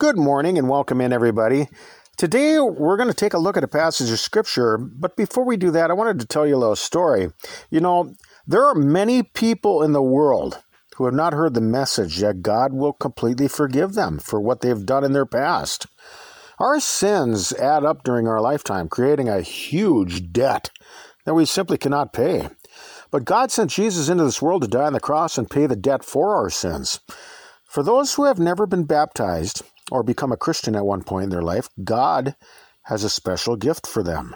Good morning and welcome in, everybody. Today we're going to take a look at a passage of Scripture, but before we do that, I wanted to tell you a little story. You know, there are many people in the world who have not heard the message that God will completely forgive them for what they've done in their past. Our sins add up during our lifetime, creating a huge debt that we simply cannot pay. But God sent Jesus into this world to die on the cross and pay the debt for our sins. For those who have never been baptized, or become a Christian at one point in their life, God has a special gift for them.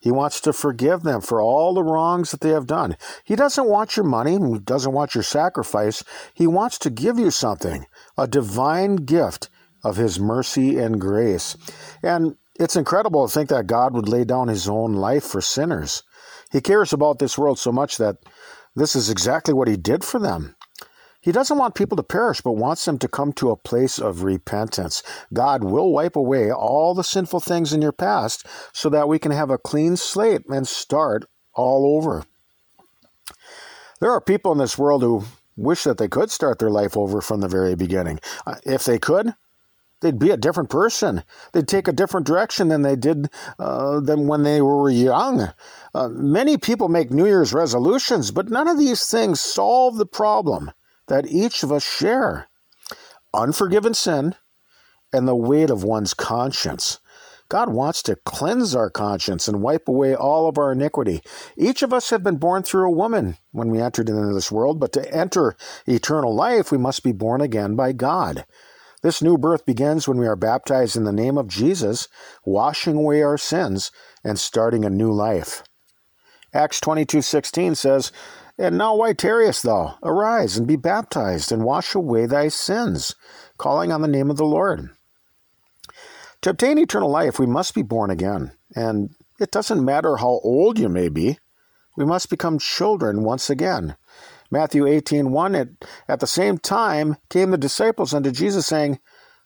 He wants to forgive them for all the wrongs that they have done. He doesn't want your money, he doesn't want your sacrifice. He wants to give you something, a divine gift of his mercy and grace. And it's incredible to think that God would lay down his own life for sinners. He cares about this world so much that this is exactly what he did for them. He doesn't want people to perish, but wants them to come to a place of repentance. God will wipe away all the sinful things in your past so that we can have a clean slate and start all over. There are people in this world who wish that they could start their life over from the very beginning. Uh, if they could, they'd be a different person. They'd take a different direction than they did uh, than when they were young. Uh, many people make New Year's resolutions, but none of these things solve the problem that each of us share unforgiven sin and the weight of one's conscience. God wants to cleanse our conscience and wipe away all of our iniquity. Each of us have been born through a woman when we entered into this world, but to enter eternal life, we must be born again by God. This new birth begins when we are baptized in the name of Jesus, washing away our sins and starting a new life. Acts 22:16 says, and now why tarriest thou? Arise and be baptized, and wash away thy sins, calling on the name of the Lord. To obtain eternal life, we must be born again. And it doesn't matter how old you may be, we must become children once again. Matthew 18 1, at, at the same time came the disciples unto Jesus, saying,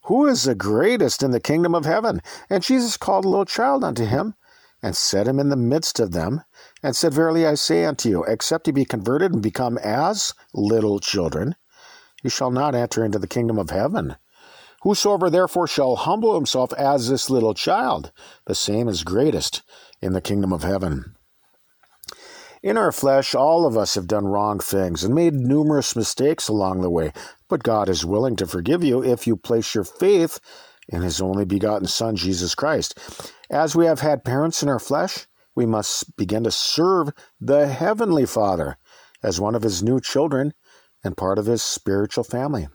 Who is the greatest in the kingdom of heaven? And Jesus called a little child unto him, and set him in the midst of them, and said, Verily I say unto you, except ye be converted and become as little children, ye shall not enter into the kingdom of heaven. Whosoever therefore shall humble himself as this little child, the same is greatest in the kingdom of heaven. In our flesh, all of us have done wrong things and made numerous mistakes along the way, but God is willing to forgive you if you place your faith in His only begotten Son, Jesus Christ. As we have had parents in our flesh, we must begin to serve the Heavenly Father as one of His new children and part of His spiritual family.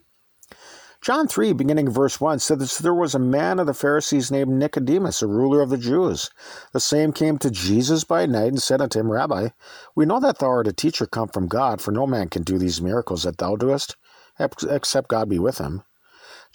John 3, beginning verse 1, said that there was a man of the Pharisees named Nicodemus, a ruler of the Jews. The same came to Jesus by night and said unto him, Rabbi, we know that thou art a teacher come from God, for no man can do these miracles that thou doest, except God be with him.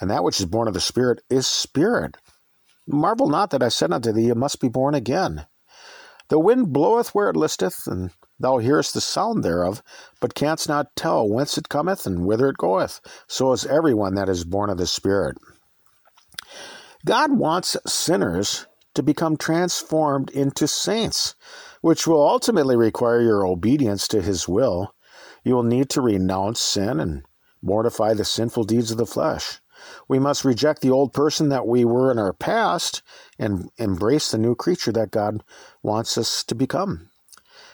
and that which is born of the Spirit is spirit. Marvel not that I said unto thee, You must be born again. The wind bloweth where it listeth, and thou hearest the sound thereof, but canst not tell whence it cometh and whither it goeth. So is every one that is born of the Spirit. God wants sinners to become transformed into saints, which will ultimately require your obedience to His will. You will need to renounce sin and mortify the sinful deeds of the flesh. We must reject the old person that we were in our past and embrace the new creature that God wants us to become.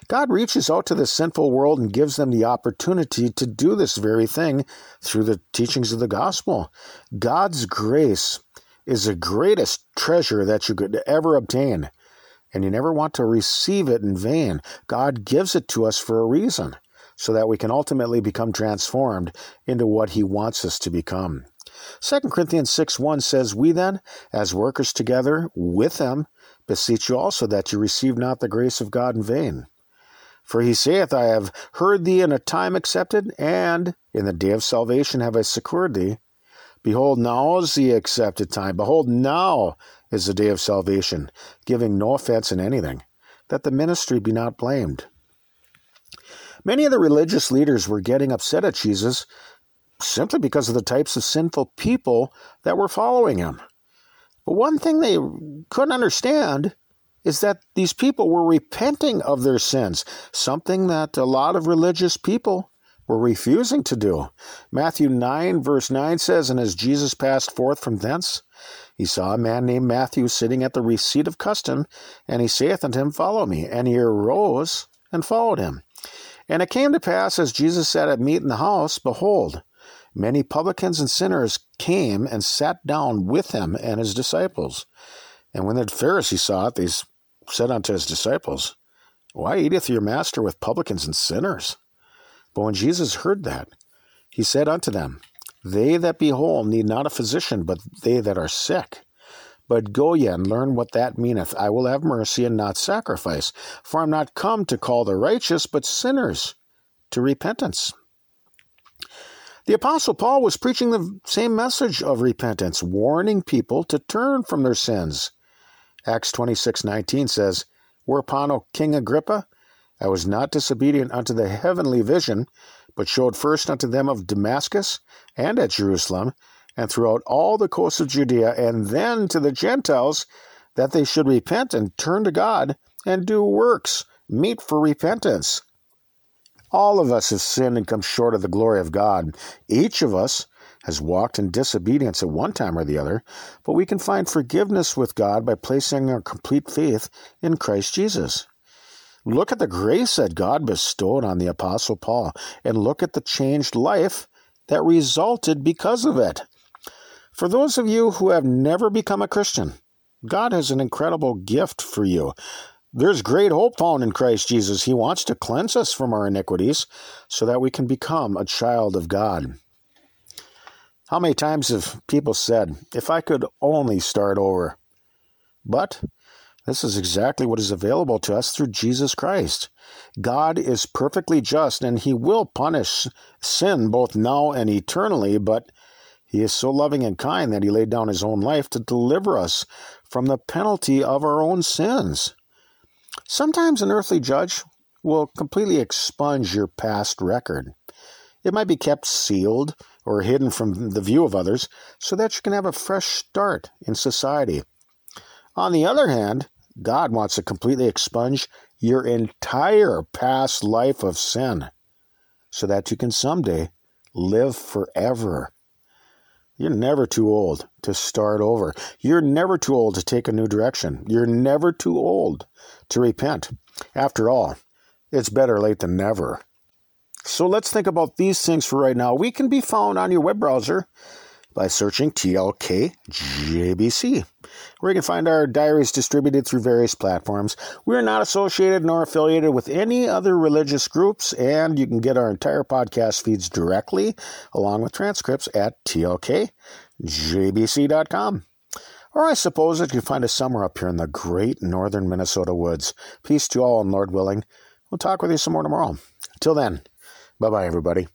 God reaches out to the sinful world and gives them the opportunity to do this very thing through the teachings of the gospel. God's grace is the greatest treasure that you could ever obtain, and you never want to receive it in vain. God gives it to us for a reason, so that we can ultimately become transformed into what He wants us to become. 2 Corinthians 6 1 says, We then, as workers together with them, beseech you also that you receive not the grace of God in vain. For he saith, I have heard thee in a time accepted, and in the day of salvation have I secured thee. Behold, now is the accepted time. Behold, now is the day of salvation, giving no offense in anything, that the ministry be not blamed. Many of the religious leaders were getting upset at Jesus simply because of the types of sinful people that were following him. But one thing they couldn't understand is that these people were repenting of their sins, something that a lot of religious people were refusing to do. Matthew 9, verse 9 says, And as Jesus passed forth from thence, he saw a man named Matthew sitting at the receipt of custom, and he saith unto him, Follow me. And he arose and followed him. And it came to pass, as Jesus sat at meat in the house, behold, many publicans and sinners came and sat down with him and his disciples. And when the Pharisees saw it, they said unto his disciples, Why eateth your master with publicans and sinners? But when Jesus heard that, he said unto them, They that be whole need not a physician, but they that are sick. But go ye and learn what that meaneth. I will have mercy and not sacrifice. For I am not come to call the righteous, but sinners to repentance. The Apostle Paul was preaching the same message of repentance, warning people to turn from their sins. Acts 26:19 says, Whereupon, O King Agrippa, I was not disobedient unto the heavenly vision, but showed first unto them of Damascus and at Jerusalem, and throughout all the coasts of Judea, and then to the Gentiles, that they should repent and turn to God and do works meet for repentance. All of us have sinned and come short of the glory of God. Each of us has walked in disobedience at one time or the other, but we can find forgiveness with God by placing our complete faith in Christ Jesus. Look at the grace that God bestowed on the Apostle Paul, and look at the changed life that resulted because of it. For those of you who have never become a Christian, God has an incredible gift for you. There's great hope found in Christ Jesus. He wants to cleanse us from our iniquities so that we can become a child of God. How many times have people said, if I could only start over? But this is exactly what is available to us through Jesus Christ. God is perfectly just and he will punish sin both now and eternally, but he is so loving and kind that he laid down his own life to deliver us from the penalty of our own sins. Sometimes an earthly judge will completely expunge your past record. It might be kept sealed or hidden from the view of others so that you can have a fresh start in society. On the other hand, God wants to completely expunge your entire past life of sin so that you can someday live forever. You're never too old to start over. You're never too old to take a new direction. You're never too old to repent. After all, it's better late than never. So let's think about these things for right now. We can be found on your web browser by searching TLKJBC, where you can find our diaries distributed through various platforms. We are not associated nor affiliated with any other religious groups, and you can get our entire podcast feeds directly, along with transcripts, at tlkjbc.com. Or I suppose that you find us somewhere up here in the great northern Minnesota woods. Peace to all, and Lord willing, we'll talk with you some more tomorrow. Till then, Bye bye, everybody.